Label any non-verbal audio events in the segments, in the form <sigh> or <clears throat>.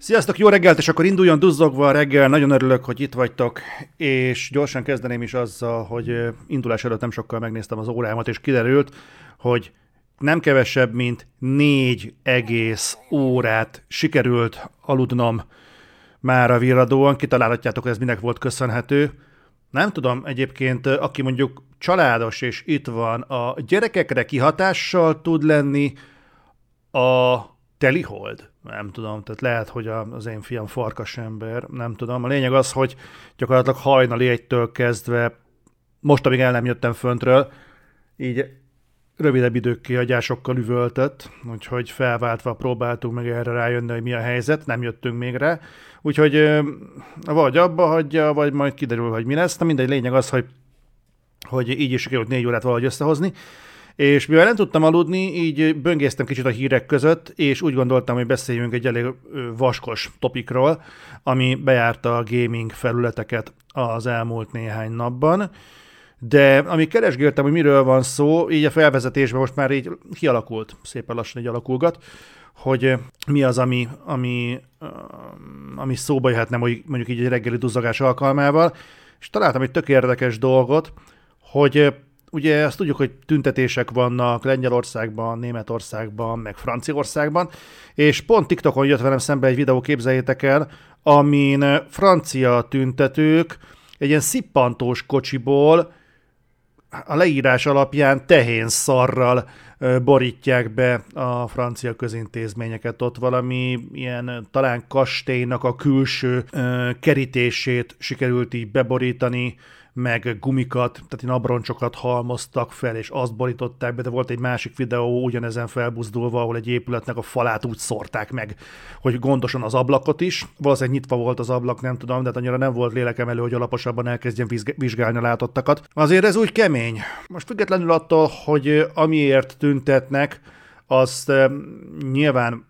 Sziasztok, jó reggelt, és akkor induljon duzzogva a reggel. Nagyon örülök, hogy itt vagytok, és gyorsan kezdeném is azzal, hogy indulás előtt nem sokkal megnéztem az órámat, és kiderült, hogy nem kevesebb, mint négy egész órát sikerült aludnom már a virradóan. Kitalálhatjátok, hogy ez minek volt köszönhető. Nem tudom, egyébként, aki mondjuk családos és itt van, a gyerekekre kihatással tud lenni a telihold? Nem tudom, tehát lehet, hogy az én fiam farkas ember, nem tudom. A lényeg az, hogy gyakorlatilag hajnali egytől kezdve, most, amíg el nem jöttem föntről, így rövidebb időkihagyásokkal üvöltött, úgyhogy felváltva próbáltunk meg erre rájönni, hogy mi a helyzet, nem jöttünk még rá. Úgyhogy vagy abba hagyja, vagy majd kiderül, hogy mi lesz. Na mindegy, lényeg az, hogy, hogy így is sikerült négy órát valahogy összehozni. És mivel nem tudtam aludni, így böngésztem kicsit a hírek között, és úgy gondoltam, hogy beszéljünk egy elég vaskos topikról, ami bejárta a gaming felületeket az elmúlt néhány napban. De amíg keresgéltem, hogy miről van szó, így a felvezetésben most már így kialakult, szépen lassan egy alakulgat, hogy mi az, ami, ami, ami szóba jöhetne mondjuk így egy reggeli duzzagás alkalmával, és találtam egy tök érdekes dolgot, hogy ugye azt tudjuk, hogy tüntetések vannak Lengyelországban, Németországban, meg Franciaországban, és pont TikTokon jött velem szembe egy videó, képzeljétek el, amin francia tüntetők egy ilyen szippantós kocsiból a leírás alapján tehén szarral borítják be a francia közintézményeket. Ott valami ilyen talán kastélynak a külső kerítését sikerült így beborítani, meg gumikat, tehát ilyen abroncsokat halmoztak fel, és azt borították be, de volt egy másik videó ugyanezen felbuzdulva, ahol egy épületnek a falát úgy szórták meg, hogy gondosan az ablakot is. Valószínűleg nyitva volt az ablak, nem tudom, de hát annyira nem volt lélekem elő, hogy alaposabban elkezdjen vizsgálni a látottakat. Azért ez úgy kemény. Most függetlenül attól, hogy amiért tüntetnek, azt nyilván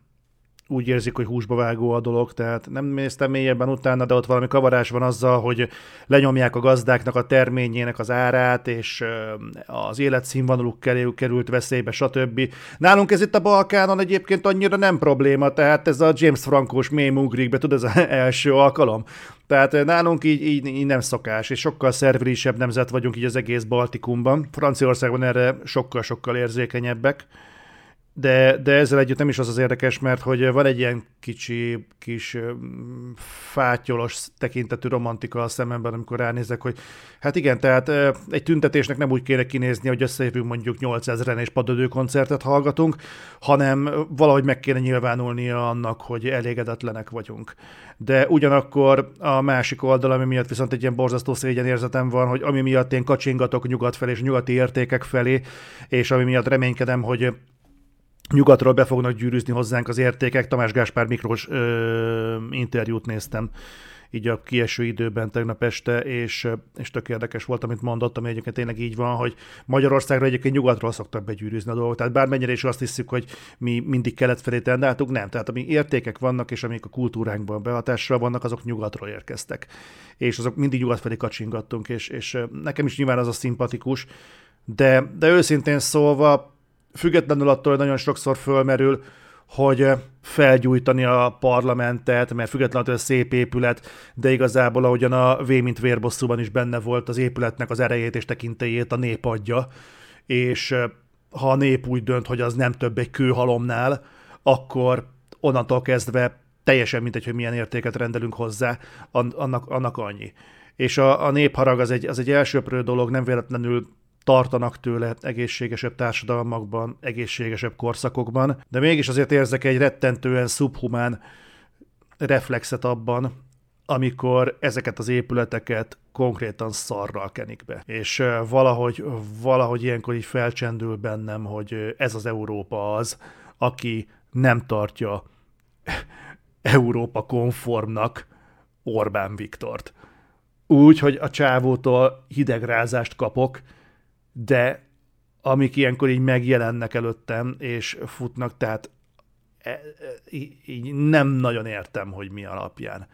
úgy érzik, hogy húsba vágó a dolog, tehát nem néztem mélyebben utána, de ott valami kavarás van azzal, hogy lenyomják a gazdáknak a terményének az árát, és az életszínvonaluk került veszélybe, stb. Nálunk ez itt a Balkánon egyébként annyira nem probléma, tehát ez a James Frankos mély ugrik be, tudod, ez az <laughs> első alkalom. Tehát nálunk így, így, így nem szokás, és sokkal szervilisebb nemzet vagyunk így az egész Baltikumban. Franciaországban erre sokkal-sokkal érzékenyebbek de, de ezzel együtt nem is az az érdekes, mert hogy van egy ilyen kicsi, kis fátyolos tekintetű romantika a szememben, amikor ránézek, hogy hát igen, tehát egy tüntetésnek nem úgy kéne kinézni, hogy összejövünk mondjuk 8000-en és padödő koncertet hallgatunk, hanem valahogy meg kéne nyilvánulnia annak, hogy elégedetlenek vagyunk. De ugyanakkor a másik oldal, ami miatt viszont egy ilyen borzasztó érzetem van, hogy ami miatt én kacsingatok nyugat felé és nyugati értékek felé, és ami miatt reménykedem, hogy nyugatról be fognak gyűrűzni hozzánk az értékek. Tamás Gáspár Miklós ö, interjút néztem így a kieső időben tegnap este, és, és tök érdekes volt, amit mondott, ami egyébként tényleg így van, hogy Magyarországra egyébként nyugatról szoktak begyűrűzni a dolgok. Tehát bármennyire is azt hiszük, hogy mi mindig kelet felé tendáltuk, nem. Tehát ami értékek vannak, és amik a kultúránkban behatásra vannak, azok nyugatról érkeztek. És azok mindig nyugat felé kacsingattunk, és, és nekem is nyilván az a szimpatikus, de, de őszintén szólva függetlenül attól, hogy nagyon sokszor fölmerül, hogy felgyújtani a parlamentet, mert függetlenül a szép épület, de igazából ahogyan a V mint vérbosszúban is benne volt az épületnek az erejét és tekintélyét a nép adja, és ha a nép úgy dönt, hogy az nem több egy kőhalomnál, akkor onnantól kezdve teljesen mindegy, hogy milyen értéket rendelünk hozzá, annak, annak annyi. És a, a népharag az egy, az egy elsőprő dolog, nem véletlenül tartanak tőle egészségesebb társadalmakban, egészségesebb korszakokban, de mégis azért érzek egy rettentően szubhumán reflexet abban, amikor ezeket az épületeket konkrétan szarral kenik be. És valahogy, valahogy ilyenkor így felcsendül bennem, hogy ez az Európa az, aki nem tartja <laughs> Európa konformnak Orbán Viktort. Úgy, hogy a csávótól hidegrázást kapok, de amik ilyenkor így megjelennek előttem, és futnak, tehát e, e, így nem nagyon értem, hogy mi alapján.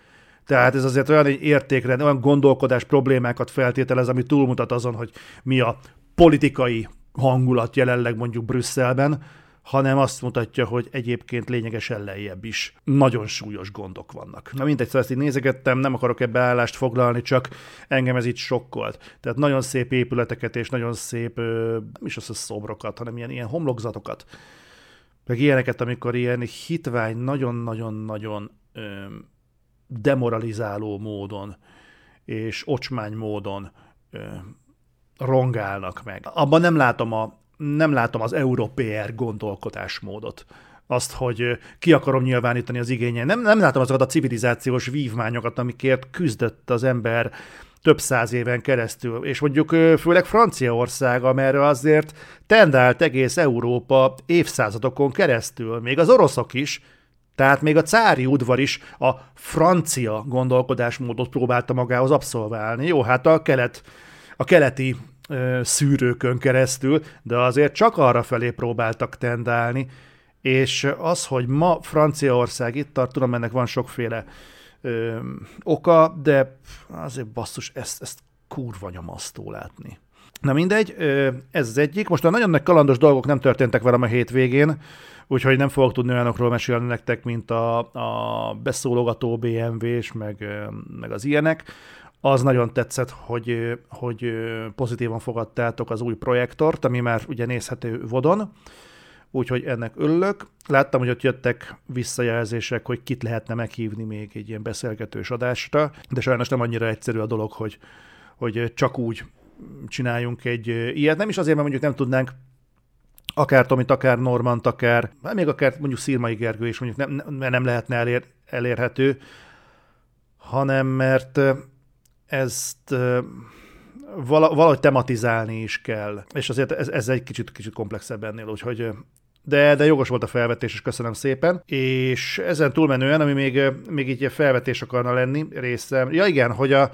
Tehát ez azért olyan egy értékrend, olyan gondolkodás problémákat feltételez, ami túlmutat azon, hogy mi a politikai hangulat jelenleg mondjuk Brüsszelben, hanem azt mutatja, hogy egyébként lényegesen lejjebb is nagyon súlyos gondok vannak. Na mindegy, szóval ezt így nézegettem, nem akarok ebbe állást foglalni, csak engem ez itt sokkolt. Tehát nagyon szép épületeket és nagyon szép, nem is az a szobrokat, hanem ilyen, ilyen homlokzatokat, meg ilyeneket, amikor ilyen hitvány nagyon-nagyon-nagyon demoralizáló módon és ocsmány módon ö, rongálnak meg. Abban nem látom, a, nem látom az európér gondolkodásmódot azt, hogy ki akarom nyilvánítani az igénye. Nem, nem látom azokat a civilizációs vívmányokat, amikért küzdött az ember több száz éven keresztül, és mondjuk főleg Franciaország, amerre azért tendált egész Európa évszázadokon keresztül, még az oroszok is, tehát még a cári udvar is a francia gondolkodásmódot próbálta magához abszolválni. Jó, hát a, kelet, a keleti szűrőkön keresztül, de azért csak arra felé próbáltak tendálni, és az, hogy ma Franciaország itt tart, tudom, ennek van sokféle ö, oka, de azért basszus, ezt, ezt kurva nyomasztó látni. Na mindegy, ez az egyik. Most a nagyon nagy kalandos dolgok nem történtek velem a hétvégén, úgyhogy nem fogok tudni olyanokról mesélni nektek, mint a, a beszólogató BMW-s, meg, meg az ilyenek. Az nagyon tetszett, hogy, hogy pozitívan fogadtátok az új projektort, ami már ugye nézhető vodon, úgyhogy ennek örülök. Láttam, hogy ott jöttek visszajelzések, hogy kit lehetne meghívni még egy ilyen beszélgetős adásra, de sajnos nem annyira egyszerű a dolog, hogy, hogy csak úgy csináljunk egy ilyet. Nem is azért, mert mondjuk nem tudnánk akár Tomit, akár Normant, akár, hát még akár mondjuk Szirmai Gergő is mondjuk nem, nem lehetne elér, elérhető, hanem mert ezt valahogy tematizálni is kell. És azért ez, ez egy kicsit, kicsit komplexebb ennél, úgyhogy de, de jogos volt a felvetés, és köszönöm szépen. És ezen túlmenően, ami még, még így felvetés akarna lenni részem, ja igen, hogy a,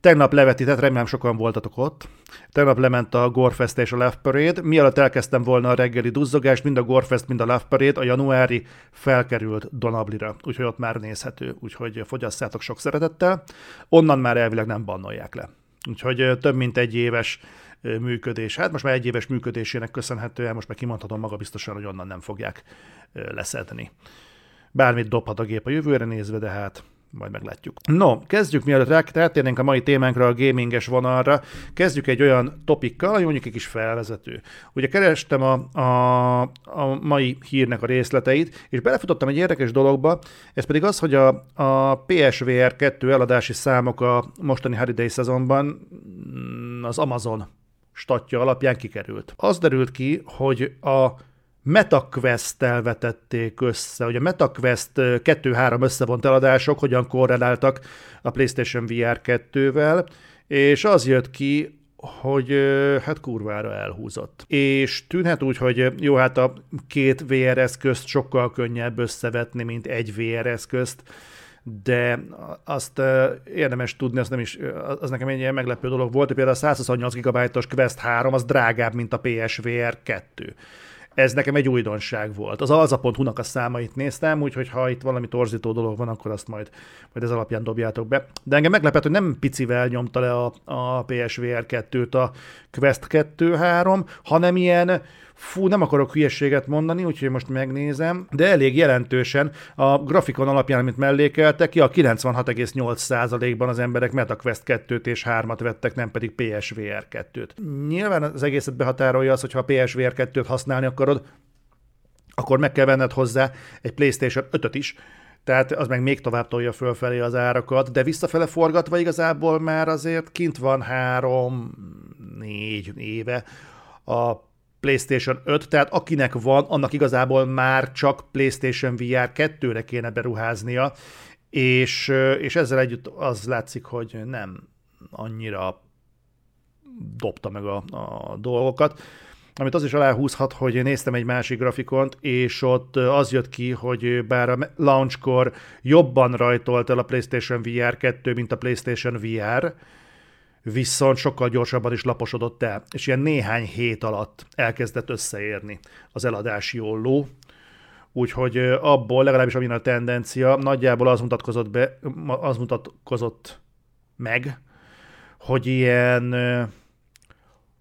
Tegnap levetített, remélem sokan voltatok ott. Tegnap lement a Gorefest és a Love Parade. Mielőtt elkezdtem volna a reggeli duzzogást, mind a Gorefest, mind a Love Parade, a januári felkerült Donablira, úgyhogy ott már nézhető, úgyhogy fogyasszátok sok szeretettel. Onnan már elvileg nem bannolják le. Úgyhogy több mint egy éves működés. Hát most már egy éves működésének köszönhetően, most már kimondhatom maga biztosan, hogy onnan nem fogják leszedni. Bármit dobhat a gép a jövőre nézve, de hát majd meglátjuk. No, kezdjük mielőtt rátérnénk a mai témánkra, a gaminges vonalra, kezdjük egy olyan topikkal, ami mondjuk egy kis felvezető. Ugye kerestem a, a, a mai hírnek a részleteit, és belefutottam egy érdekes dologba, ez pedig az, hogy a, a PSVR 2 eladási számok a mostani Holiday szezonban mm, az Amazon statja alapján kikerült. Az derült ki, hogy a MetaQuest-tel vetették össze, hogy a MetaQuest 2-3 összevont eladások hogyan korreláltak a PlayStation VR 2-vel, és az jött ki, hogy hát kurvára elhúzott. És tűnhet úgy, hogy jó, hát a két VR eszközt sokkal könnyebb összevetni, mint egy VR eszközt, de azt érdemes tudni, az, nem is, az nekem egy ilyen meglepő dolog volt, hogy például a 128 GB-os Quest 3 az drágább, mint a PSVR 2 ez nekem egy újdonság volt. Az alza.hu-nak a számait néztem, úgyhogy ha itt valami torzító dolog van, akkor azt majd, majd ez alapján dobjátok be. De engem meglepett, hogy nem picivel nyomta le a, a PSVR 2-t a Quest 2.3, hanem ilyen fú, nem akarok hülyeséget mondani, úgyhogy most megnézem, de elég jelentősen a grafikon alapján, amit mellékeltek ki, a 96,8%-ban az emberek MetaQuest 2-t és 3-at vettek, nem pedig PSVR 2-t. Nyilván az egészet behatárolja az, hogy ha PSVR 2-t használni akarod, akkor meg kell venned hozzá egy PlayStation 5-öt is, tehát az meg még tovább tolja fölfelé az árakat, de visszafele forgatva igazából már azért kint van három, négy éve a PlayStation 5, tehát akinek van, annak igazából már csak PlayStation VR 2-re kéne beruháznia, és, és ezzel együtt az látszik, hogy nem annyira dobta meg a, a dolgokat. Amit az is aláhúzhat, hogy néztem egy másik grafikont, és ott az jött ki, hogy bár a launchkor jobban rajtolt el a PlayStation VR 2, mint a PlayStation VR, viszont sokkal gyorsabban is laposodott el, és ilyen néhány hét alatt elkezdett összeérni az eladási olló, úgyhogy abból legalábbis amilyen a tendencia, nagyjából az mutatkozott, be, az mutatkozott meg, hogy ilyen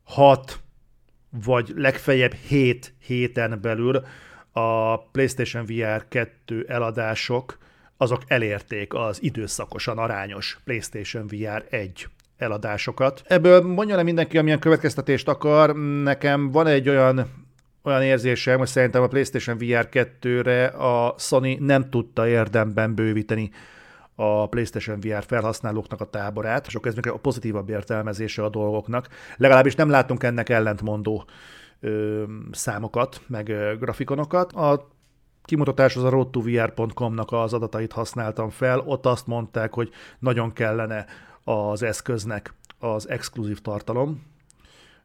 6 vagy legfeljebb 7 héten belül a PlayStation VR 2 eladások azok elérték az időszakosan arányos PlayStation VR 1 eladásokat. Ebből mondja le mindenki, amilyen következtetést akar. Nekem van egy olyan olyan érzésem, hogy szerintem a PlayStation VR 2-re a Sony nem tudta érdemben bővíteni a PlayStation VR felhasználóknak a táborát, sok ez a pozitívabb értelmezése a dolgoknak. Legalábbis nem látunk ennek ellentmondó ö, számokat, meg ö, grafikonokat. A kimutatáshoz a roadtovr.com-nak az adatait használtam fel, ott azt mondták, hogy nagyon kellene az eszköznek az exkluzív tartalom,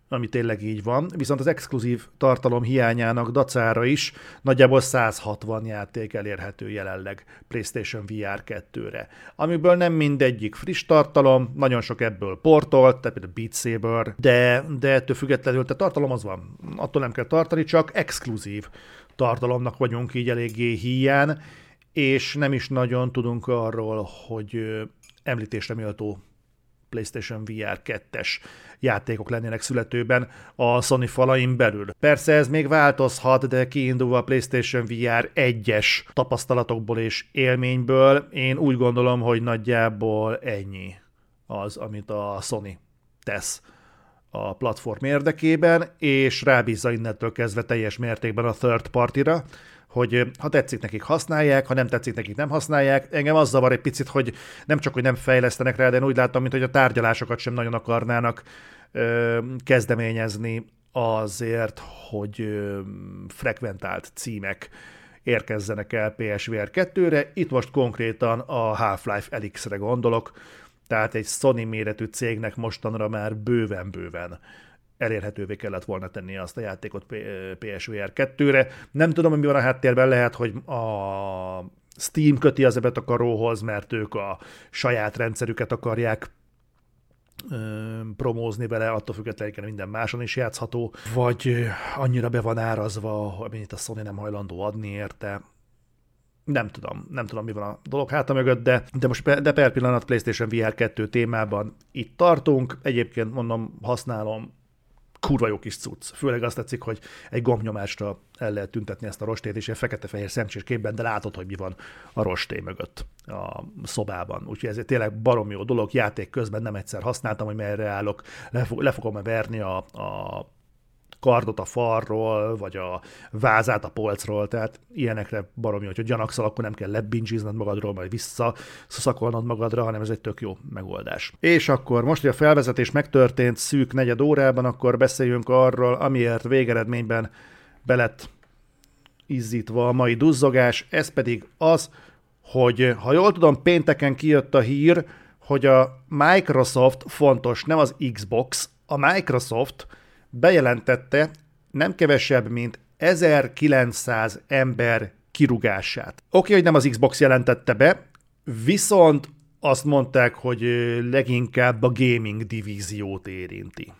ami tényleg így van, viszont az exkluzív tartalom hiányának dacára is nagyjából 160 játék elérhető jelenleg PlayStation VR 2-re, amiből nem mindegyik friss tartalom, nagyon sok ebből portolt, tehát például Beat Saber, de, de ettől függetlenül, a tartalom az van, attól nem kell tartani, csak exkluzív tartalomnak vagyunk így eléggé hiány, és nem is nagyon tudunk arról, hogy említésre méltó PlayStation VR 2-es játékok lennének születőben a Sony falain belül. Persze ez még változhat, de kiindulva a PlayStation VR 1-es tapasztalatokból és élményből, én úgy gondolom, hogy nagyjából ennyi az, amit a Sony tesz a platform érdekében, és rábízza innentől kezdve teljes mértékben a third party-ra, hogy ha tetszik nekik használják, ha nem tetszik nekik nem használják. Engem az zavar egy picit, hogy nem csak, hogy nem fejlesztenek rá, de én úgy látom, mint hogy a tárgyalásokat sem nagyon akarnának ö, kezdeményezni azért, hogy ö, frekventált címek érkezzenek el PSVR 2-re. Itt most konkrétan a Half-Life Elix-re gondolok, tehát egy Sony méretű cégnek mostanra már bőven-bőven elérhetővé kellett volna tenni azt a játékot PSVR 2-re. Nem tudom, hogy mi van a háttérben, lehet, hogy a Steam köti az ebet a karóhoz, mert ők a saját rendszerüket akarják promózni vele, attól függetlenül minden máson is játszható, vagy annyira be van árazva, amit a Sony nem hajlandó adni érte. Nem tudom, nem tudom, mi van a dolog háta mögött, de, de most de per pillanat PlayStation VR 2 témában itt tartunk. Egyébként mondom, használom, kurva jó kis cucc. Főleg azt tetszik, hogy egy gombnyomásra el lehet tüntetni ezt a rostét, és egy fekete-fehér szemcsés képben, de látod, hogy mi van a rosté mögött a szobában. Úgyhogy ez egy tényleg barom jó dolog, játék közben nem egyszer használtam, hogy merre állok, le, le fogom verni a, a kardot a farról, vagy a vázát a polcról, tehát ilyenekre baromi, hogyha gyanakszol, akkor nem kell lebingiznod magadról, majd vissza szakolnod magadra, hanem ez egy tök jó megoldás. És akkor most, hogy a felvezetés megtörtént szűk negyed órában, akkor beszéljünk arról, amiért végeredményben belett izzítva a mai duzzogás, ez pedig az, hogy ha jól tudom, pénteken kijött a hír, hogy a Microsoft fontos, nem az Xbox, a Microsoft bejelentette nem kevesebb, mint 1900 ember kirugását. Oké, hogy nem az Xbox jelentette be, viszont azt mondták, hogy leginkább a gaming divíziót érinti.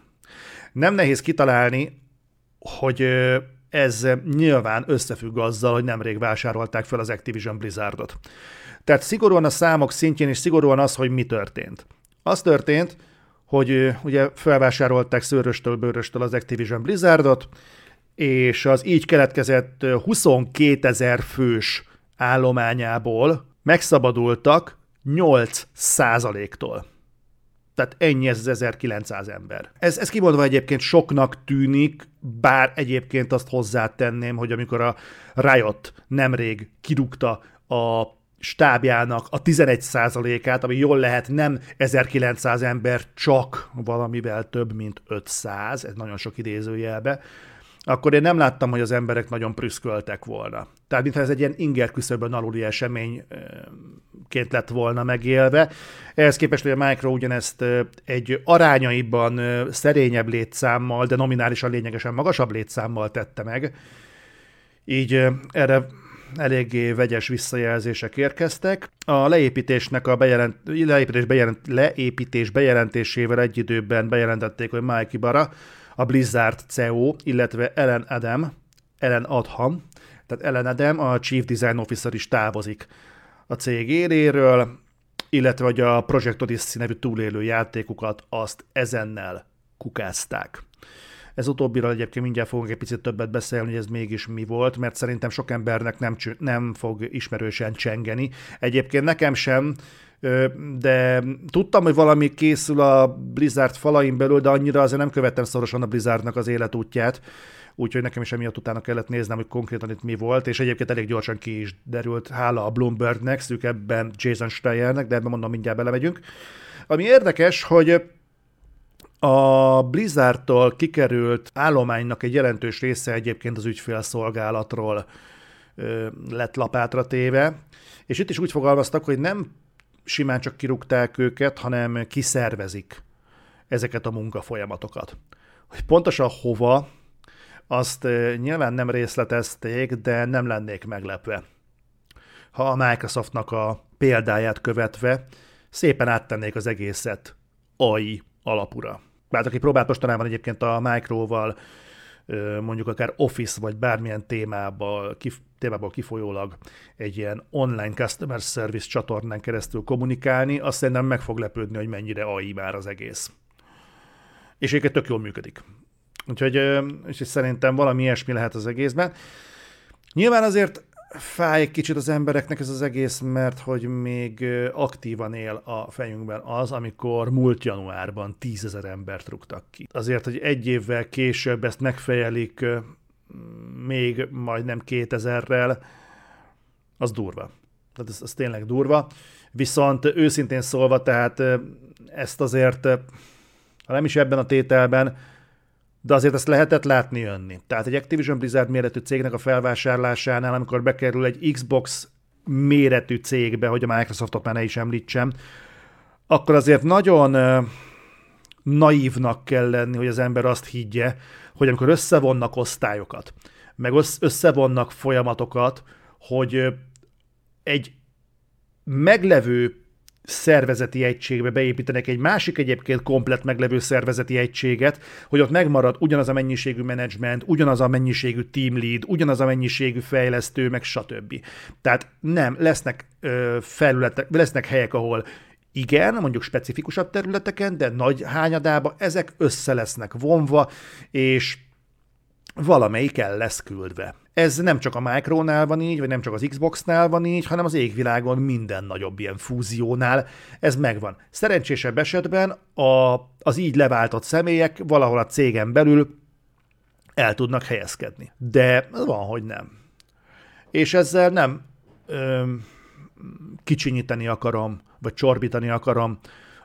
Nem nehéz kitalálni, hogy ez nyilván összefügg azzal, hogy nemrég vásárolták fel az Activision Blizzardot. Tehát szigorúan a számok szintjén és szigorúan az, hogy mi történt. Az történt, hogy ugye felvásárolták szőröstől, bőröstől az Activision Blizzardot, és az így keletkezett 22 ezer fős állományából megszabadultak 8 százaléktól. Tehát ennyi ez az 1900 ember. Ez, ez kimondva egyébként soknak tűnik, bár egyébként azt hozzátenném, hogy amikor a Riot nemrég kirúgta a stábjának a 11%-át, ami jól lehet nem 1900 ember, csak valamivel több, mint 500, ez nagyon sok idézőjelbe, akkor én nem láttam, hogy az emberek nagyon prüszköltek volna. Tehát mintha ez egy ilyen inger küszöbön aluli eseményként lett volna megélve. Ehhez képest, hogy a Micro ugyanezt egy arányaiban szerényebb létszámmal, de nominálisan lényegesen magasabb létszámmal tette meg, így erre eléggé vegyes visszajelzések érkeztek. A leépítésnek a bejelent, leépítés, bejelent, leépítés bejelentésével egy időben bejelentették, hogy Mike Ibarra, a Blizzard CEO, illetve Ellen Adam, Ellen Adham, tehát Ellen Adam, a Chief Design Officer is távozik a cég éréről, illetve hogy a Project Odyssey nevű túlélő játékukat azt ezennel kukázták. Ez utóbbiról egyébként mindjárt fogunk egy picit többet beszélni, hogy ez mégis mi volt, mert szerintem sok embernek nem, nem fog ismerősen csengeni. Egyébként nekem sem, de tudtam, hogy valami készül a Blizzard falain belül, de annyira azért nem követtem szorosan a Blizzardnak az életútját, úgyhogy nekem is emiatt utána kellett néznem, hogy konkrétan itt mi volt, és egyébként elég gyorsan ki is derült, hála a Bloombergnek, ebben Jason Steyernek, de ebben mondom, mindjárt belemegyünk. Ami érdekes, hogy a Blizzardtól kikerült állománynak egy jelentős része egyébként az ügyfélszolgálatról lett lapátra téve, és itt is úgy fogalmaztak, hogy nem simán csak kirúgták őket, hanem kiszervezik ezeket a munkafolyamatokat. Hogy pontosan hova, azt nyilván nem részletezték, de nem lennék meglepve. Ha a Microsoftnak a példáját követve szépen áttennék az egészet AI alapura. Bár aki próbált mostanában egyébként a Microval mondjuk akár Office vagy bármilyen témából, kif, témából kifolyólag egy ilyen online customer service csatornán keresztül kommunikálni, azt szerintem meg fog lepődni, hogy mennyire AI már az egész. És egyébként tök jól működik. Úgyhogy és szerintem valami ilyesmi lehet az egészben. Nyilván azért fáj egy kicsit az embereknek ez az egész, mert hogy még aktívan él a fejünkben az, amikor múlt januárban tízezer embert rúgtak ki. Azért, hogy egy évvel később ezt megfejelik még majdnem kétezerrel, az durva. Tehát ez, ez tényleg durva. Viszont őszintén szólva, tehát ezt azért, ha nem is ebben a tételben, de azért ezt lehetett látni jönni. Tehát egy Activision Blizzard méretű cégnek a felvásárlásánál, amikor bekerül egy Xbox méretű cégbe, hogy a Microsoftot már ne is említsem, akkor azért nagyon naívnak kell lenni, hogy az ember azt higgye, hogy amikor összevonnak osztályokat, meg összevonnak folyamatokat, hogy egy meglevő szervezeti egységbe beépítenek egy másik egyébként komplet meglevő szervezeti egységet, hogy ott megmarad ugyanaz a mennyiségű menedzsment, ugyanaz a mennyiségű team lead, ugyanaz a mennyiségű fejlesztő, meg stb. Tehát nem, lesznek ö, felületek, lesznek helyek, ahol igen, mondjuk specifikusabb területeken, de nagy hányadában ezek össze lesznek vonva, és valamelyik el lesz küldve. Ez nem csak a Micronál van így, vagy nem csak az Xboxnál van így, hanem az égvilágon minden nagyobb ilyen fúziónál ez megvan. Szerencsésebb esetben a, az így leváltott személyek valahol a cégen belül el tudnak helyezkedni. De van, hogy nem. És ezzel nem ö, kicsinyíteni akarom, vagy csorbítani akarom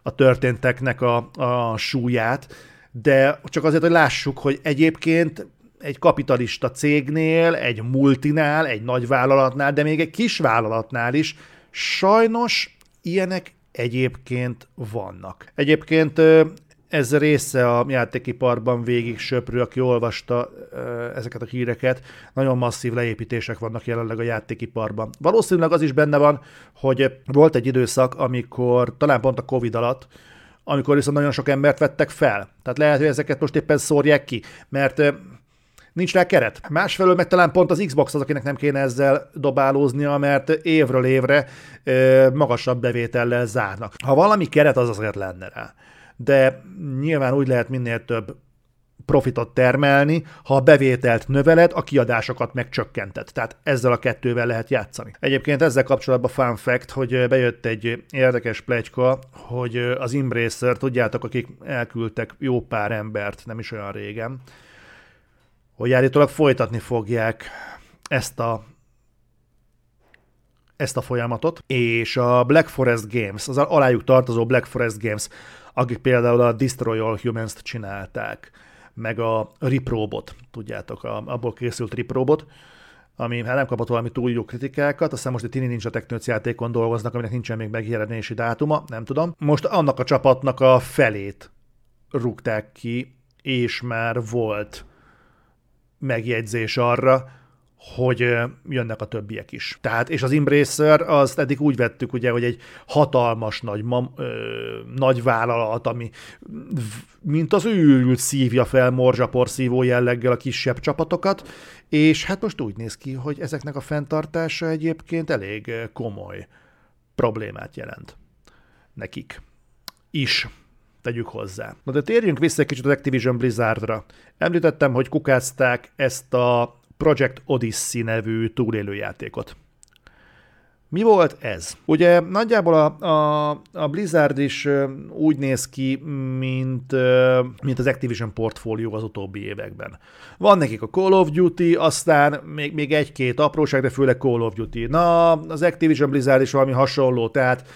a történteknek a, a súlyát, de csak azért, hogy lássuk, hogy egyébként egy kapitalista cégnél, egy multinál, egy nagy vállalatnál, de még egy kis vállalatnál is sajnos ilyenek egyébként vannak. Egyébként ez része a játékiparban végig söprő, aki olvasta ezeket a híreket, nagyon masszív leépítések vannak jelenleg a játékiparban. Valószínűleg az is benne van, hogy volt egy időszak, amikor talán pont a Covid alatt, amikor viszont nagyon sok embert vettek fel. Tehát lehet, hogy ezeket most éppen szórják ki, mert nincs rá keret. Másfelől meg talán pont az Xbox az, akinek nem kéne ezzel dobálóznia, mert évről évre magasabb bevétellel zárnak. Ha valami keret, az azért lenne rá. De nyilván úgy lehet minél több profitot termelni, ha a bevételt növeled, a kiadásokat megcsökkented. Tehát ezzel a kettővel lehet játszani. Egyébként ezzel kapcsolatban fun fact, hogy bejött egy érdekes plegyka, hogy az Embracer, tudjátok, akik elküldtek jó pár embert, nem is olyan régen, hogy állítólag folytatni fogják ezt a ezt a folyamatot, és a Black Forest Games, az alájuk tartozó Black Forest Games, akik például a Destroy All Humans-t csinálták, meg a Riprobot, tudjátok, a, abból készült Riprobot, ami hát nem kapott valami túl jó kritikákat, aztán most a Tini Ninja Technőc játékon dolgoznak, aminek nincsen még megjelenési dátuma, nem tudom. Most annak a csapatnak a felét rúgták ki, és már volt megjegyzés arra, hogy jönnek a többiek is. Tehát, és az Embracer, azt eddig úgy vettük, ugye, hogy egy hatalmas nagy, mam, ö, nagy vállalat, ami mint az őrült szívja fel morzsaporszívó jelleggel a kisebb csapatokat, és hát most úgy néz ki, hogy ezeknek a fenntartása egyébként elég komoly problémát jelent nekik is tegyük hozzá. Na de térjünk vissza egy kicsit az Activision Blizzardra. Említettem, hogy kukázták ezt a Project Odyssey nevű túlélőjátékot. Mi volt ez? Ugye nagyjából a, a, a Blizzard is úgy néz ki, mint, mint az Activision portfólió az utóbbi években. Van nekik a Call of Duty, aztán még, még egy-két apróság, de főleg Call of Duty. Na, az Activision Blizzard is valami hasonló, tehát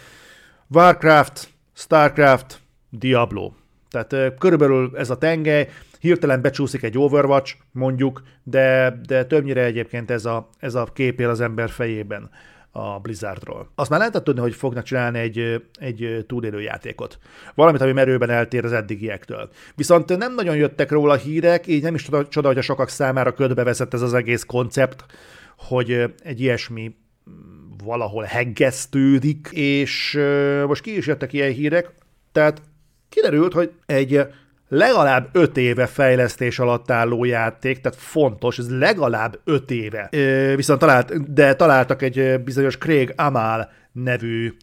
Warcraft, Starcraft, Diablo. Tehát körülbelül ez a tengely, hirtelen becsúszik egy Overwatch, mondjuk, de, de többnyire egyébként ez a, ez a kép él az ember fejében a Blizzardról. Azt már lehetett tudni, hogy fognak csinálni egy, egy túlélő játékot. Valamit, ami merőben eltér az eddigiektől. Viszont nem nagyon jöttek róla hírek, így nem is csoda, hogy a sokak számára ködbe vezet ez az egész koncept, hogy egy ilyesmi valahol heggesztődik, és most ki is jöttek ilyen hírek, tehát kiderült, hogy egy legalább 5 éve fejlesztés alatt álló játék, tehát fontos, ez legalább 5 éve. Viszont talált, de találtak egy bizonyos Craig Amal nevű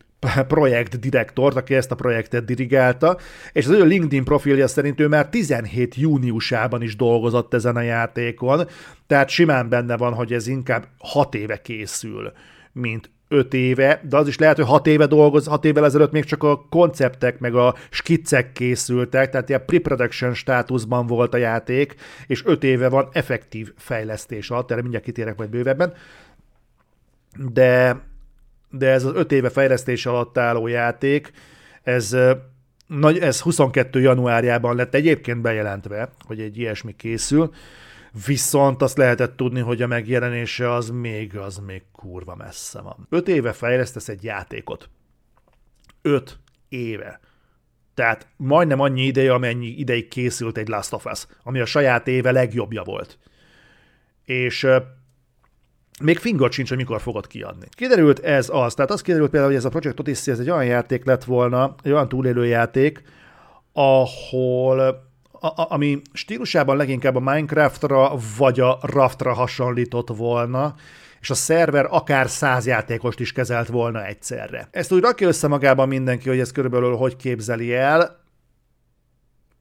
projektdirektort, aki ezt a projektet dirigálta, és az ő LinkedIn profilja szerint ő már 17 júniusában is dolgozott ezen a játékon, tehát simán benne van, hogy ez inkább 6 éve készül, mint öt éve, de az is lehet, hogy hat éve dolgoz, hat évvel ezelőtt még csak a konceptek meg a skiccek készültek, tehát ilyen pre-production státuszban volt a játék, és öt éve van effektív fejlesztés alatt, erre mindjárt kitérek majd bővebben, de, de ez az öt éve fejlesztés alatt álló játék, ez nagy, ez 22. januárjában lett egyébként bejelentve, hogy egy ilyesmi készül, viszont azt lehetett tudni, hogy a megjelenése az még, az még kurva messze van. Öt éve fejlesztesz egy játékot. Öt éve. Tehát majdnem annyi ideje, amennyi ideig készült egy Last of Us, ami a saját éve legjobbja volt. És még fingot sincs, hogy mikor fogod kiadni. Kiderült ez az, tehát az kiderült például, hogy ez a Project Odyssey ez egy olyan játék lett volna, egy olyan túlélő játék, ahol a, ami stílusában leginkább a Minecraftra vagy a Raftra hasonlított volna, és a szerver akár száz játékost is kezelt volna egyszerre. Ezt úgy rakja össze magában mindenki, hogy ez körülbelül hogy képzeli el.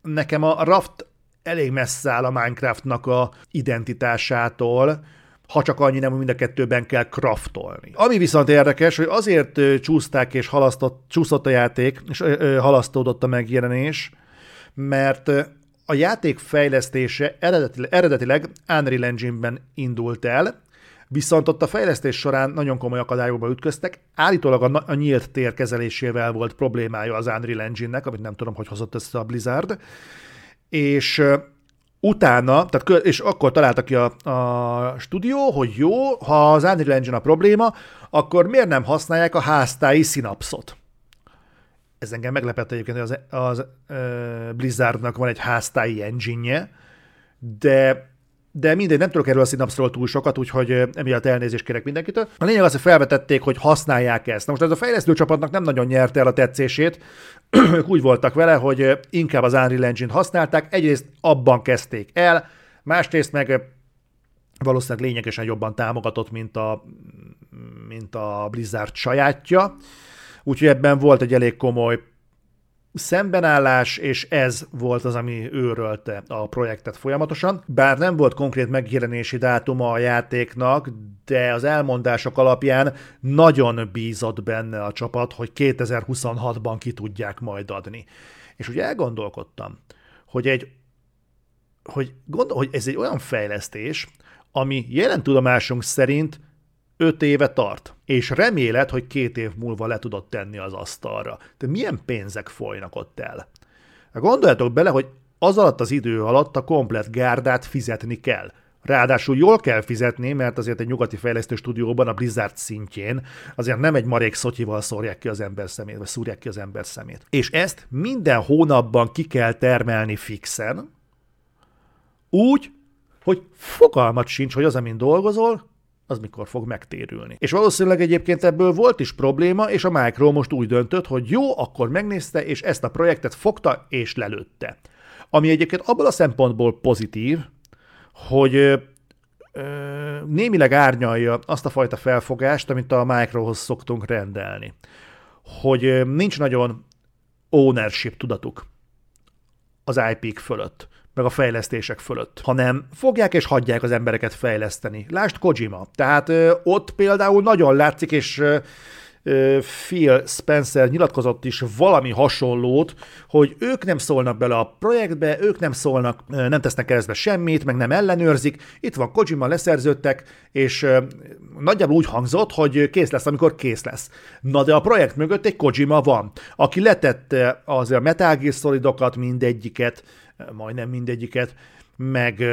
Nekem a Raft elég messze áll a Minecraftnak a identitásától, ha csak annyi nem, hogy mind a kettőben kell craftolni. Ami viszont érdekes, hogy azért csúszták és halasztott, csúszott a játék, és halasztódott a megjelenés, mert a játék fejlesztése eredetileg, eredetileg Unreal Engine-ben indult el, viszont ott a fejlesztés során nagyon komoly akadályokba ütköztek. Állítólag a, a nyílt tér kezelésével volt problémája az Unreal Engine-nek, amit nem tudom, hogy hozott össze a Blizzard, és utána, tehát, és akkor találtak ki a, a stúdió, hogy jó, ha az Unreal Engine a probléma, akkor miért nem használják a háztáji szinapszot? Ez engem meglepett egyébként, hogy az, az uh, Blizzardnak van egy háztáji engine de de mindegy, nem tudok erről a Synapse-ról túl sokat, úgyhogy emiatt elnézést kérek mindenkitől. A lényeg az, hogy felvetették, hogy használják ezt. Na most ez a fejlesztő csapatnak nem nagyon nyerte el a tetszését, <clears throat> ők úgy voltak vele, hogy inkább az Unreal Engine használták, egyrészt abban kezdték el, másrészt meg valószínűleg lényegesen jobban támogatott, mint a, mint a Blizzard sajátja. Úgyhogy ebben volt egy elég komoly szembenállás, és ez volt az, ami őrölte a projektet folyamatosan. Bár nem volt konkrét megjelenési dátuma a játéknak, de az elmondások alapján nagyon bízott benne a csapat, hogy 2026-ban ki tudják majd adni. És ugye elgondolkodtam, hogy egy hogy, gondol, hogy ez egy olyan fejlesztés, ami jelen tudomásunk szerint öt éve tart, és remélet, hogy két év múlva le tudod tenni az asztalra. De milyen pénzek folynak ott el? Gondoljatok bele, hogy az alatt az idő alatt a komplet gárdát fizetni kell. Ráadásul jól kell fizetni, mert azért egy nyugati fejlesztő stúdióban a Blizzard szintjén azért nem egy marék szotyival szórják ki az ember szemét, vagy szúrják ki az ember szemét. És ezt minden hónapban ki kell termelni fixen, úgy, hogy fogalmat sincs, hogy az, amin dolgozol, az mikor fog megtérülni. És valószínűleg egyébként ebből volt is probléma, és a Micro most úgy döntött, hogy jó, akkor megnézte, és ezt a projektet fogta és lelőtte. Ami egyébként abból a szempontból pozitív, hogy ö, némileg árnyalja azt a fajta felfogást, amit a Microhoz szoktunk rendelni. Hogy nincs nagyon ownership tudatuk az IP-k fölött meg a fejlesztések fölött, hanem fogják és hagyják az embereket fejleszteni. Lásd Kojima. Tehát ö, ott például nagyon látszik, és ö, Phil Spencer nyilatkozott is valami hasonlót, hogy ők nem szólnak bele a projektbe, ők nem szólnak, nem tesznek keresztbe semmit, meg nem ellenőrzik. Itt van Kojima, leszerződtek, és nagyjából úgy hangzott, hogy kész lesz, amikor kész lesz. Na de a projekt mögött egy Kojima van, aki letette azért a Metal Gear Solidokat, mindegyiket, majdnem mindegyiket, meg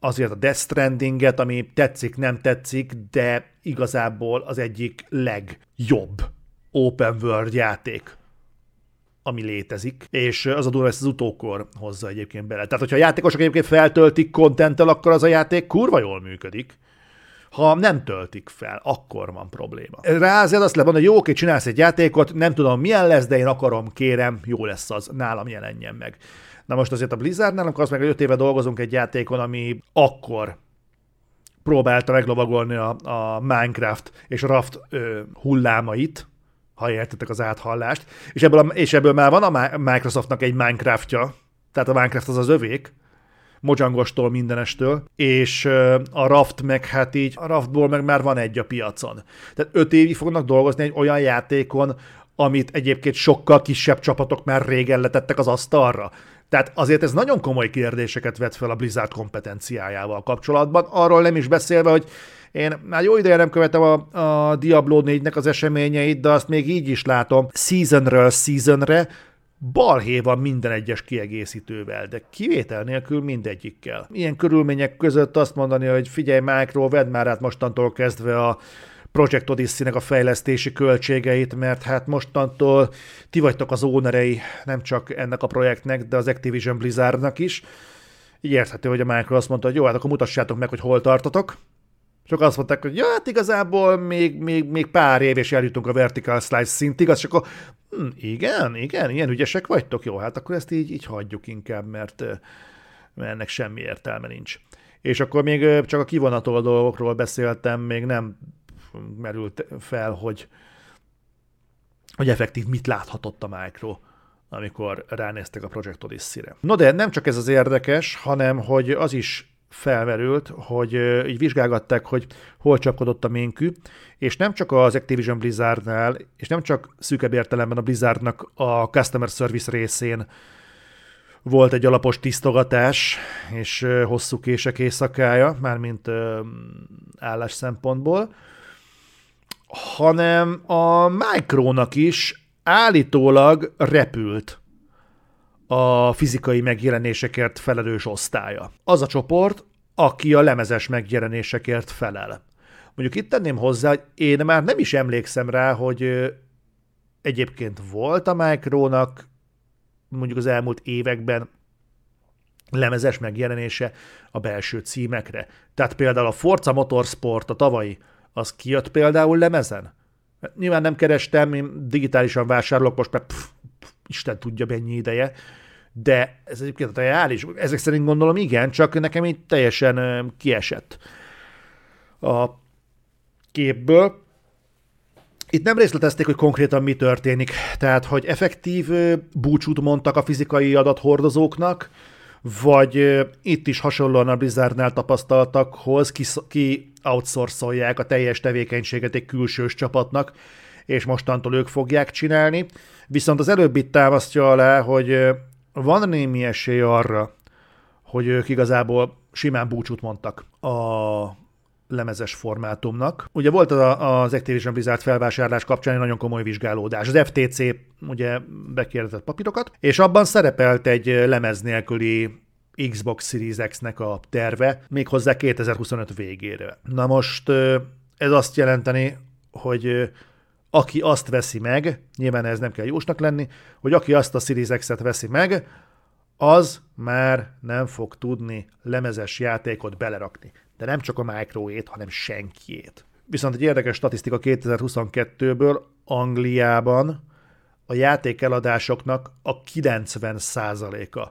azért a Death Strandinget, ami tetszik, nem tetszik, de igazából az egyik legjobb open world játék, ami létezik, és az a durva, ezt az utókor hozza egyébként bele. Tehát, hogyha a játékosok egyébként feltöltik kontenttel, akkor az a játék kurva jól működik. Ha nem töltik fel, akkor van probléma. Rá azért azt lehet hogy jó, oké, csinálsz egy játékot, nem tudom milyen lesz, de én akarom, kérem, jó lesz az, nálam jelenjen meg. Na most azért a Blizzardnál, akkor azt meg, hogy 5 éve dolgozunk egy játékon, ami akkor próbálta meglovagolni a, a Minecraft és a Raft ö, hullámait, ha értetek az áthallást, és ebből, a, és ebből már van a Microsoftnak egy Minecraftja, tehát a Minecraft az az övék, mocsangostól, mindenestől, és a Raft meg hát így, a Raftból meg már van egy a piacon. Tehát öt évig fognak dolgozni egy olyan játékon, amit egyébként sokkal kisebb csapatok már régen letettek az asztalra. Tehát azért ez nagyon komoly kérdéseket vet fel a Blizzard kompetenciájával kapcsolatban, arról nem is beszélve, hogy én már jó ideje nem követem a, a Diablo 4-nek az eseményeit, de azt még így is látom, seasonről seasonre balhé van minden egyes kiegészítővel, de kivétel nélkül mindegyikkel. Ilyen körülmények között azt mondani, hogy figyelj Micro, vedd már át mostantól kezdve a Project odyssey a fejlesztési költségeit, mert hát mostantól ti vagytok az ónerei nem csak ennek a projektnek, de az Activision Blizzardnak is. Így érthető, hogy a Micro azt mondta, hogy jó, hát akkor mutassátok meg, hogy hol tartotok. Csak azt mondták, hogy ja, hát igazából még, még, még pár év, és eljutunk a vertical slice szintig, az csak a, hm, igen, igen, ilyen ügyesek vagytok, jó, hát akkor ezt így, így hagyjuk inkább, mert, mert ennek semmi értelme nincs. És akkor még csak a kivonatoló dolgokról beszéltem, még nem merült fel, hogy, hogy effektív mit láthatott a Micro, amikor ránéztek a Project Odyssey-re. No de nem csak ez az érdekes, hanem hogy az is felmerült, hogy így vizsgálgatták, hogy hol csapkodott a ménkű, és nem csak az Activision Blizzardnál, és nem csak szűkebb értelemben a Blizzardnak a customer service részén volt egy alapos tisztogatás, és hosszú kések éjszakája, mármint állás szempontból, hanem a Micronak is állítólag repült a fizikai megjelenésekért felelős osztálya. Az a csoport, aki a lemezes megjelenésekért felel. Mondjuk itt tenném hozzá, hogy én már nem is emlékszem rá, hogy egyébként volt a Micronak mondjuk az elmúlt években lemezes megjelenése a belső címekre. Tehát például a Forza Motorsport, a tavalyi az kijött például lemezen? Nyilván nem kerestem, én digitálisan vásárolok most, pff, Isten tudja mennyi ideje, de ez egyébként reális. Ezek szerint gondolom igen, csak nekem így teljesen kiesett a képből. Itt nem részletezték, hogy konkrétan mi történik, tehát hogy effektív búcsút mondtak a fizikai adathordozóknak, vagy itt is hasonlóan a Blizzardnál tapasztaltakhoz ki, ki outsourcolják a teljes tevékenységet egy külsős csapatnak, és mostantól ők fogják csinálni. Viszont az előbb itt támasztja alá, hogy van némi esély arra, hogy ők igazából simán búcsút mondtak a lemezes formátumnak. Ugye volt az Activision Blizzard felvásárlás kapcsán egy nagyon komoly vizsgálódás. Az FTC ugye bekérdezett papírokat, és abban szerepelt egy lemez nélküli Xbox Series X-nek a terve, méghozzá 2025 végére. Na most ez azt jelenteni, hogy aki azt veszi meg, nyilván ez nem kell jósnak lenni, hogy aki azt a Series X-et veszi meg, az már nem fog tudni lemezes játékot belerakni de nem csak a Microét, hanem senkiét. Viszont egy érdekes statisztika 2022-ből Angliában a játékeladásoknak a 90%-a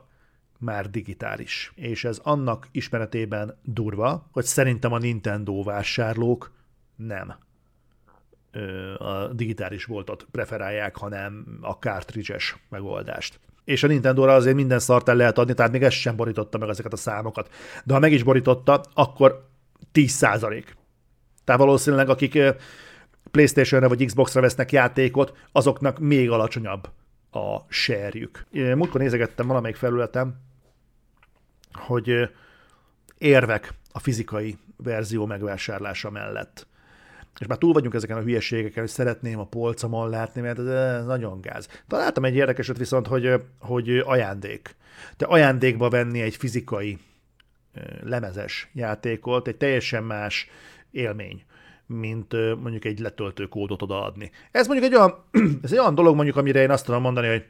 már digitális. És ez annak ismeretében durva, hogy szerintem a Nintendo vásárlók nem a digitális voltot preferálják, hanem a cartridge-es megoldást. És a Nintendo-ra azért minden szart el lehet adni, tehát még ez sem borította meg ezeket a számokat. De ha meg is borította, akkor 10 százalék. Tehát valószínűleg akik PlayStation-re vagy Xbox-ra vesznek játékot, azoknak még alacsonyabb a serjük. Múltkor nézegettem valamelyik felületem, hogy érvek a fizikai verzió megvásárlása mellett. És már túl vagyunk ezeken a hülyeségeken, hogy szeretném a polcomon látni, mert ez nagyon gáz. Találtam egy érdekeset viszont, hogy, hogy ajándék. Te ajándékba venni egy fizikai lemezes játékot, egy teljesen más élmény mint mondjuk egy letöltő kódot odaadni. Ez mondjuk egy olyan, <clears throat> ez egy olyan dolog mondjuk, amire én azt tudom mondani, hogy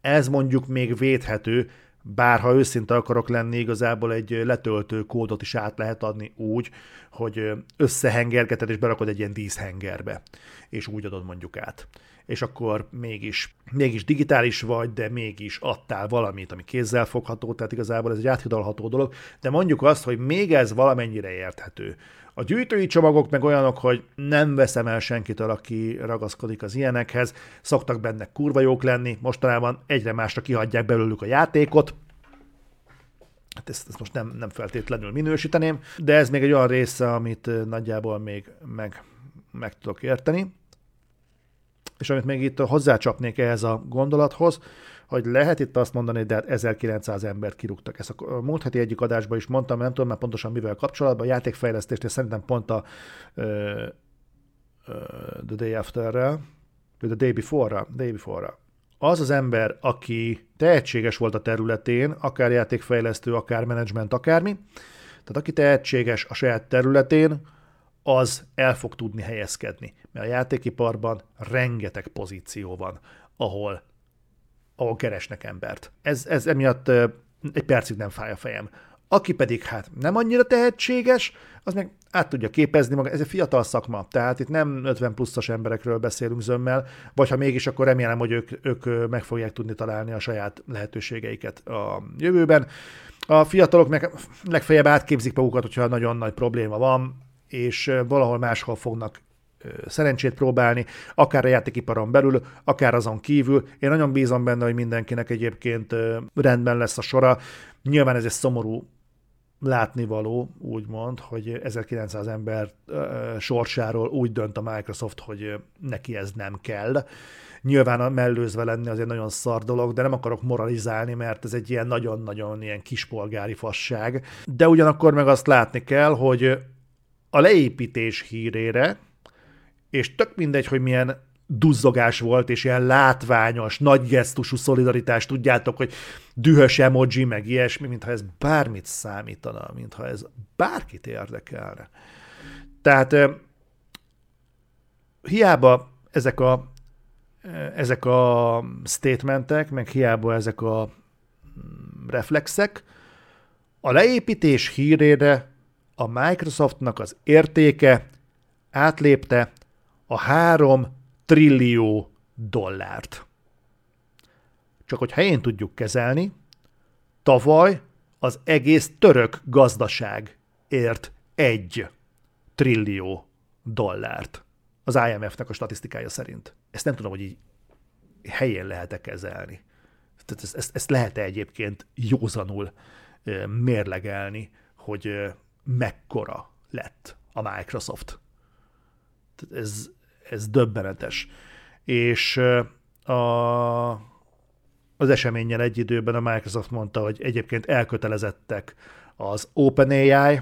ez mondjuk még védhető, bár ha őszinte akarok lenni, igazából egy letöltő kódot is át lehet adni úgy, hogy összehengergeted és berakod egy ilyen díszhengerbe, és úgy adod mondjuk át. És akkor mégis, mégis digitális vagy, de mégis adtál valamit, ami kézzel fogható, tehát igazából ez egy áthidalható dolog, de mondjuk azt, hogy még ez valamennyire érthető. A gyűjtői csomagok meg olyanok, hogy nem veszem el senkitől, aki ragaszkodik az ilyenekhez, szoktak benne kurva jók lenni, mostanában egyre másra kihagyják belőlük a játékot, hát ezt, ezt most nem, nem feltétlenül minősíteném, de ez még egy olyan része, amit nagyjából még meg, meg tudok érteni. És amit még itt hozzácsapnék ehhez a gondolathoz, hogy lehet itt azt mondani, de hát 1900 embert kirúgtak. Ezt a múlt heti egyik adásban is mondtam, nem tudom már pontosan mivel kapcsolatban, a játékfejlesztésnél szerintem pont a uh, uh, The Day After-rel, The Day Before-ra, Day Before-ra. Az az ember, aki tehetséges volt a területén, akár játékfejlesztő, akár menedzsment, akármi, tehát aki tehetséges a saját területén, az el fog tudni helyezkedni. Mert a játékiparban rengeteg pozíció van, ahol ahol keresnek embert. Ez, ez emiatt egy percig nem fáj a fejem. Aki pedig hát nem annyira tehetséges, az meg át tudja képezni maga. Ez egy fiatal szakma, tehát itt nem 50 pluszos emberekről beszélünk zömmel, vagy ha mégis, akkor remélem, hogy ők, ők meg fogják tudni találni a saját lehetőségeiket a jövőben. A fiatalok meg legfeljebb átképzik magukat, hogyha nagyon nagy probléma van, és valahol máshol fognak szerencsét próbálni, akár a játékiparon belül, akár azon kívül. Én nagyon bízom benne, hogy mindenkinek egyébként rendben lesz a sora. Nyilván ez egy szomorú látnivaló, úgymond, hogy 1900 ember sorsáról úgy dönt a Microsoft, hogy neki ez nem kell. Nyilván a mellőzve lenni azért nagyon szar dolog, de nem akarok moralizálni, mert ez egy ilyen nagyon-nagyon ilyen kispolgári fasság. De ugyanakkor meg azt látni kell, hogy a leépítés hírére, és tök mindegy, hogy milyen duzzogás volt, és ilyen látványos, nagy gesztusú szolidaritás, tudjátok, hogy dühös emoji, meg ilyesmi, mintha ez bármit számítana, mintha ez bárkit érdekelne. Tehát hiába ezek a, ezek a statementek, meg hiába ezek a mm, reflexek, a leépítés hírére a Microsoftnak az értéke átlépte a három trillió dollárt. Csak hogy helyén tudjuk kezelni, tavaly az egész török gazdaság ért egy trillió dollárt. Az IMF-nek a statisztikája szerint. Ezt nem tudom, hogy így helyén lehet-e kezelni. Tehát ezt, ezt, ezt lehet-e egyébként józanul mérlegelni, hogy mekkora lett a Microsoft. Ez, ez döbbenetes. És a, az eseményen egy időben a Microsoft mondta, hogy egyébként elkötelezettek az OpenAI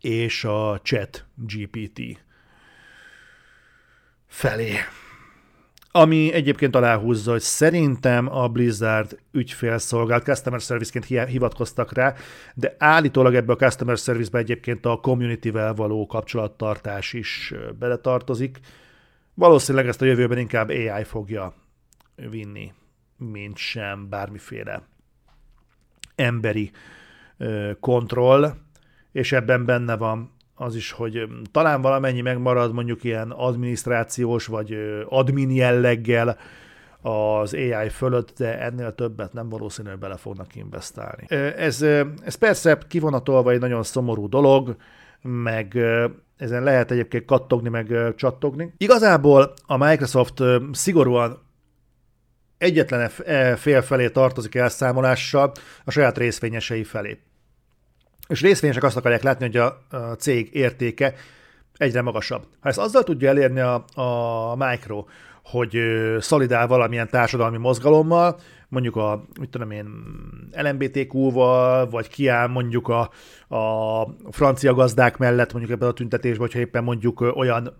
és a Chat GPT felé. Ami egyébként aláhúzza, hogy szerintem a Blizzard ügyfélszolgált customer service-ként hivatkoztak rá, de állítólag ebbe a customer service-be egyébként a community-vel való kapcsolattartás is beletartozik. Valószínűleg ezt a jövőben inkább AI fogja vinni, mint sem bármiféle emberi kontroll, és ebben benne van az is, hogy talán valamennyi megmarad mondjuk ilyen adminisztrációs vagy admin jelleggel az AI fölött, de ennél többet nem valószínű, hogy bele fognak investálni. Ez, ez persze kivonatolva egy nagyon szomorú dolog, meg ezen lehet egyébként kattogni, meg csattogni. Igazából a Microsoft szigorúan egyetlen e, fél felé tartozik elszámolással a saját részvényesei felé. És részvényesek azt akarják látni, hogy a, a cég értéke egyre magasabb. Ha ezt azzal tudja elérni a, a Micro, hogy szolidál valamilyen társadalmi mozgalommal, mondjuk a, mit tudom én, LMBTQ-val, vagy kiáll mondjuk a, a francia gazdák mellett mondjuk ebben a tüntetésben, hogyha éppen mondjuk olyan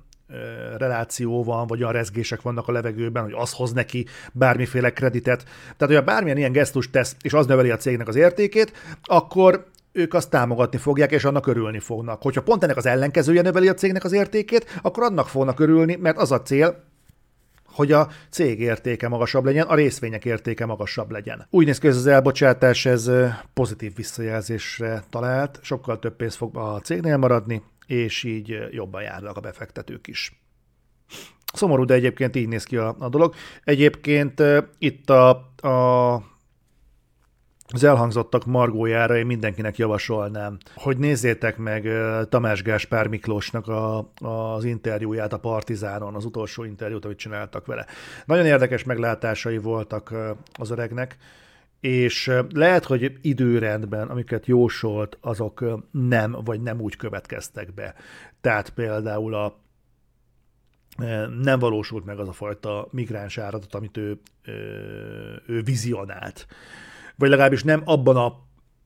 reláció van, vagy olyan rezgések vannak a levegőben, hogy az hoz neki bármiféle kreditet. Tehát, hogyha bármilyen ilyen gesztus tesz, és az növeli a cégnek az értékét, akkor ők azt támogatni fogják, és annak örülni fognak. Hogyha pont ennek az ellenkezője növeli a cégnek az értékét, akkor annak fognak örülni, mert az a cél, hogy a cég értéke magasabb legyen, a részvények értéke magasabb legyen. Úgy néz ki, ez az elbocsátás ez pozitív visszajelzésre talált, sokkal több pénz fog a cégnél maradni, és így jobban járnak a befektetők is. Szomorú, de egyébként így néz ki a, a dolog. Egyébként itt a, a az elhangzottak margójára én mindenkinek javasolnám, hogy nézzétek meg Tamás Gáspár Miklósnak a, az interjúját a Partizánon, az utolsó interjút, amit csináltak vele. Nagyon érdekes meglátásai voltak az öregnek, és lehet, hogy időrendben, amiket jósolt, azok nem, vagy nem úgy következtek be. Tehát például a nem valósult meg az a fajta migráns áradat, amit ő, ő vizionált vagy legalábbis nem abban a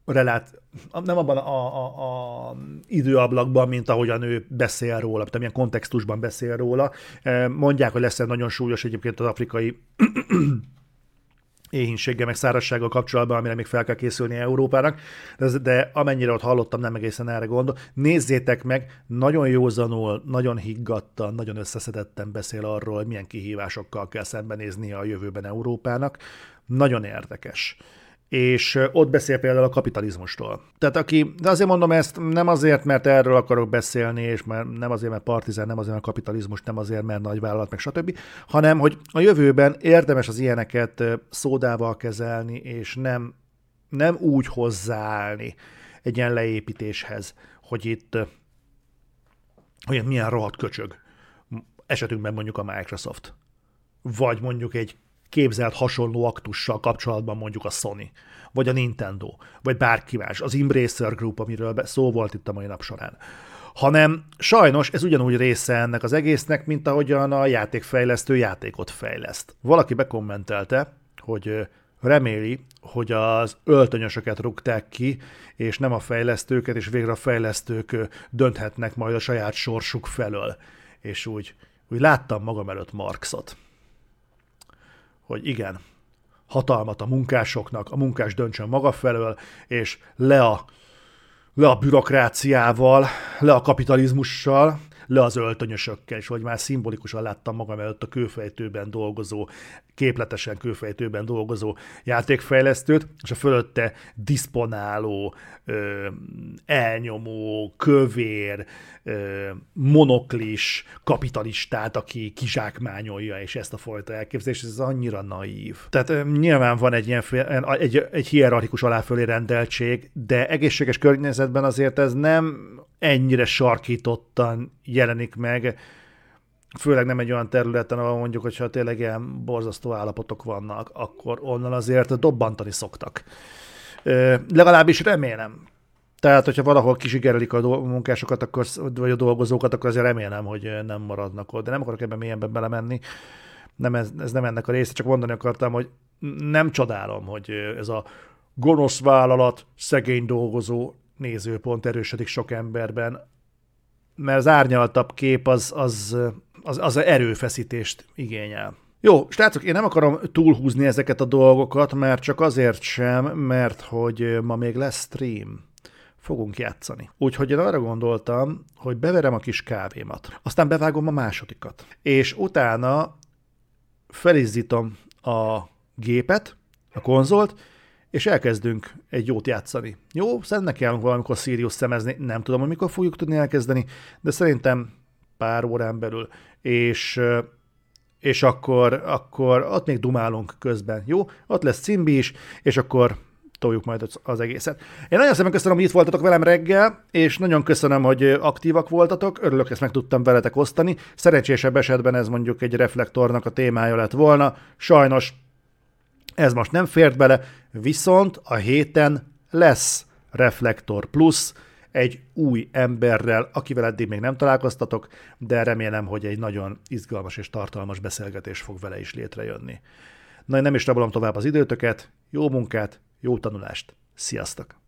relát, nem abban a, a, a időablakban, mint ahogyan ő beszél róla, tehát milyen kontextusban beszél róla. E, mondják, hogy lesz egy nagyon súlyos egyébként az afrikai <clears throat> éhínséggel, meg szárazsággal kapcsolatban, amire még fel kell készülni Európának, de, de amennyire ott hallottam, nem egészen erre gondol. Nézzétek meg, nagyon józanul, nagyon higgadtan, nagyon összeszedetten beszél arról, hogy milyen kihívásokkal kell szembenéznie a jövőben Európának. Nagyon érdekes és ott beszél például a kapitalizmustól. Tehát aki, de azért mondom ezt nem azért, mert erről akarok beszélni, és mert nem azért, mert partizán, nem azért, mert kapitalizmus, nem azért, mert nagyvállalat, meg stb., hanem, hogy a jövőben érdemes az ilyeneket szódával kezelni, és nem, nem úgy hozzáállni egy ilyen leépítéshez, hogy itt hogy milyen rohadt köcsög. Esetünkben mondjuk a Microsoft. Vagy mondjuk egy képzelt hasonló aktussal kapcsolatban mondjuk a Sony, vagy a Nintendo, vagy bárki más, az Embracer Group, amiről szó volt itt a mai nap során hanem sajnos ez ugyanúgy része ennek az egésznek, mint ahogyan a játékfejlesztő játékot fejleszt. Valaki bekommentelte, hogy reméli, hogy az öltönyösöket rúgták ki, és nem a fejlesztőket, és végre a fejlesztők dönthetnek majd a saját sorsuk felől. És úgy, úgy láttam magam előtt Marxot hogy igen, hatalmat a munkásoknak, a munkás döntsön maga felől, és le a, le a bürokráciával, le a kapitalizmussal, le az öltönyösökkel, és hogy már szimbolikusan láttam magam előtt a kőfejtőben dolgozó, képletesen kőfejtőben dolgozó játékfejlesztőt, és a fölötte diszponáló, ö, elnyomó, kövér, ö, monoklis kapitalistát, aki kizsákmányolja, és ezt a fajta elképzelést, ez annyira naív. Tehát ö, nyilván van egy ilyen egy, egy hierarchikus aláfölé rendeltség, de egészséges környezetben azért ez nem ennyire sarkítottan jelenik meg, főleg nem egy olyan területen, ahol mondjuk, hogyha tényleg ilyen borzasztó állapotok vannak, akkor onnan azért dobbantani szoktak. Legalábbis remélem. Tehát, hogyha valahol kisigerelik a munkásokat, akkor, vagy a dolgozókat, akkor azért remélem, hogy nem maradnak ott. De nem akarok ebben mélyenben belemenni. Nem ez, ez nem ennek a része, csak mondani akartam, hogy nem csodálom, hogy ez a gonosz vállalat, szegény dolgozó nézőpont erősödik sok emberben, mert az árnyaltabb kép az, az, az, az erőfeszítést igényel. Jó, srácok, én nem akarom túlhúzni ezeket a dolgokat, mert csak azért sem, mert hogy ma még lesz stream. Fogunk játszani. Úgyhogy én arra gondoltam, hogy beverem a kis kávémat. Aztán bevágom a másodikat. És utána felizzítom a gépet, a konzolt, és elkezdünk egy jót játszani. Jó, szerintem kell valamikor Sirius szemezni, nem tudom, hogy mikor fogjuk tudni elkezdeni, de szerintem pár órán belül, és és akkor, akkor ott még dumálunk közben, jó? Ott lesz cimbi is, és akkor toljuk majd az egészet. Én nagyon szépen köszönöm, hogy itt voltatok velem reggel, és nagyon köszönöm, hogy aktívak voltatok. Örülök, ezt meg tudtam veletek osztani. Szerencsésebb esetben ez mondjuk egy reflektornak a témája lett volna. Sajnos ez most nem fért bele, viszont a héten lesz Reflektor Plus, egy új emberrel, akivel eddig még nem találkoztatok, de remélem, hogy egy nagyon izgalmas és tartalmas beszélgetés fog vele is létrejönni. Na, én nem is rabolom tovább az időtöket, jó munkát, jó tanulást, sziasztok!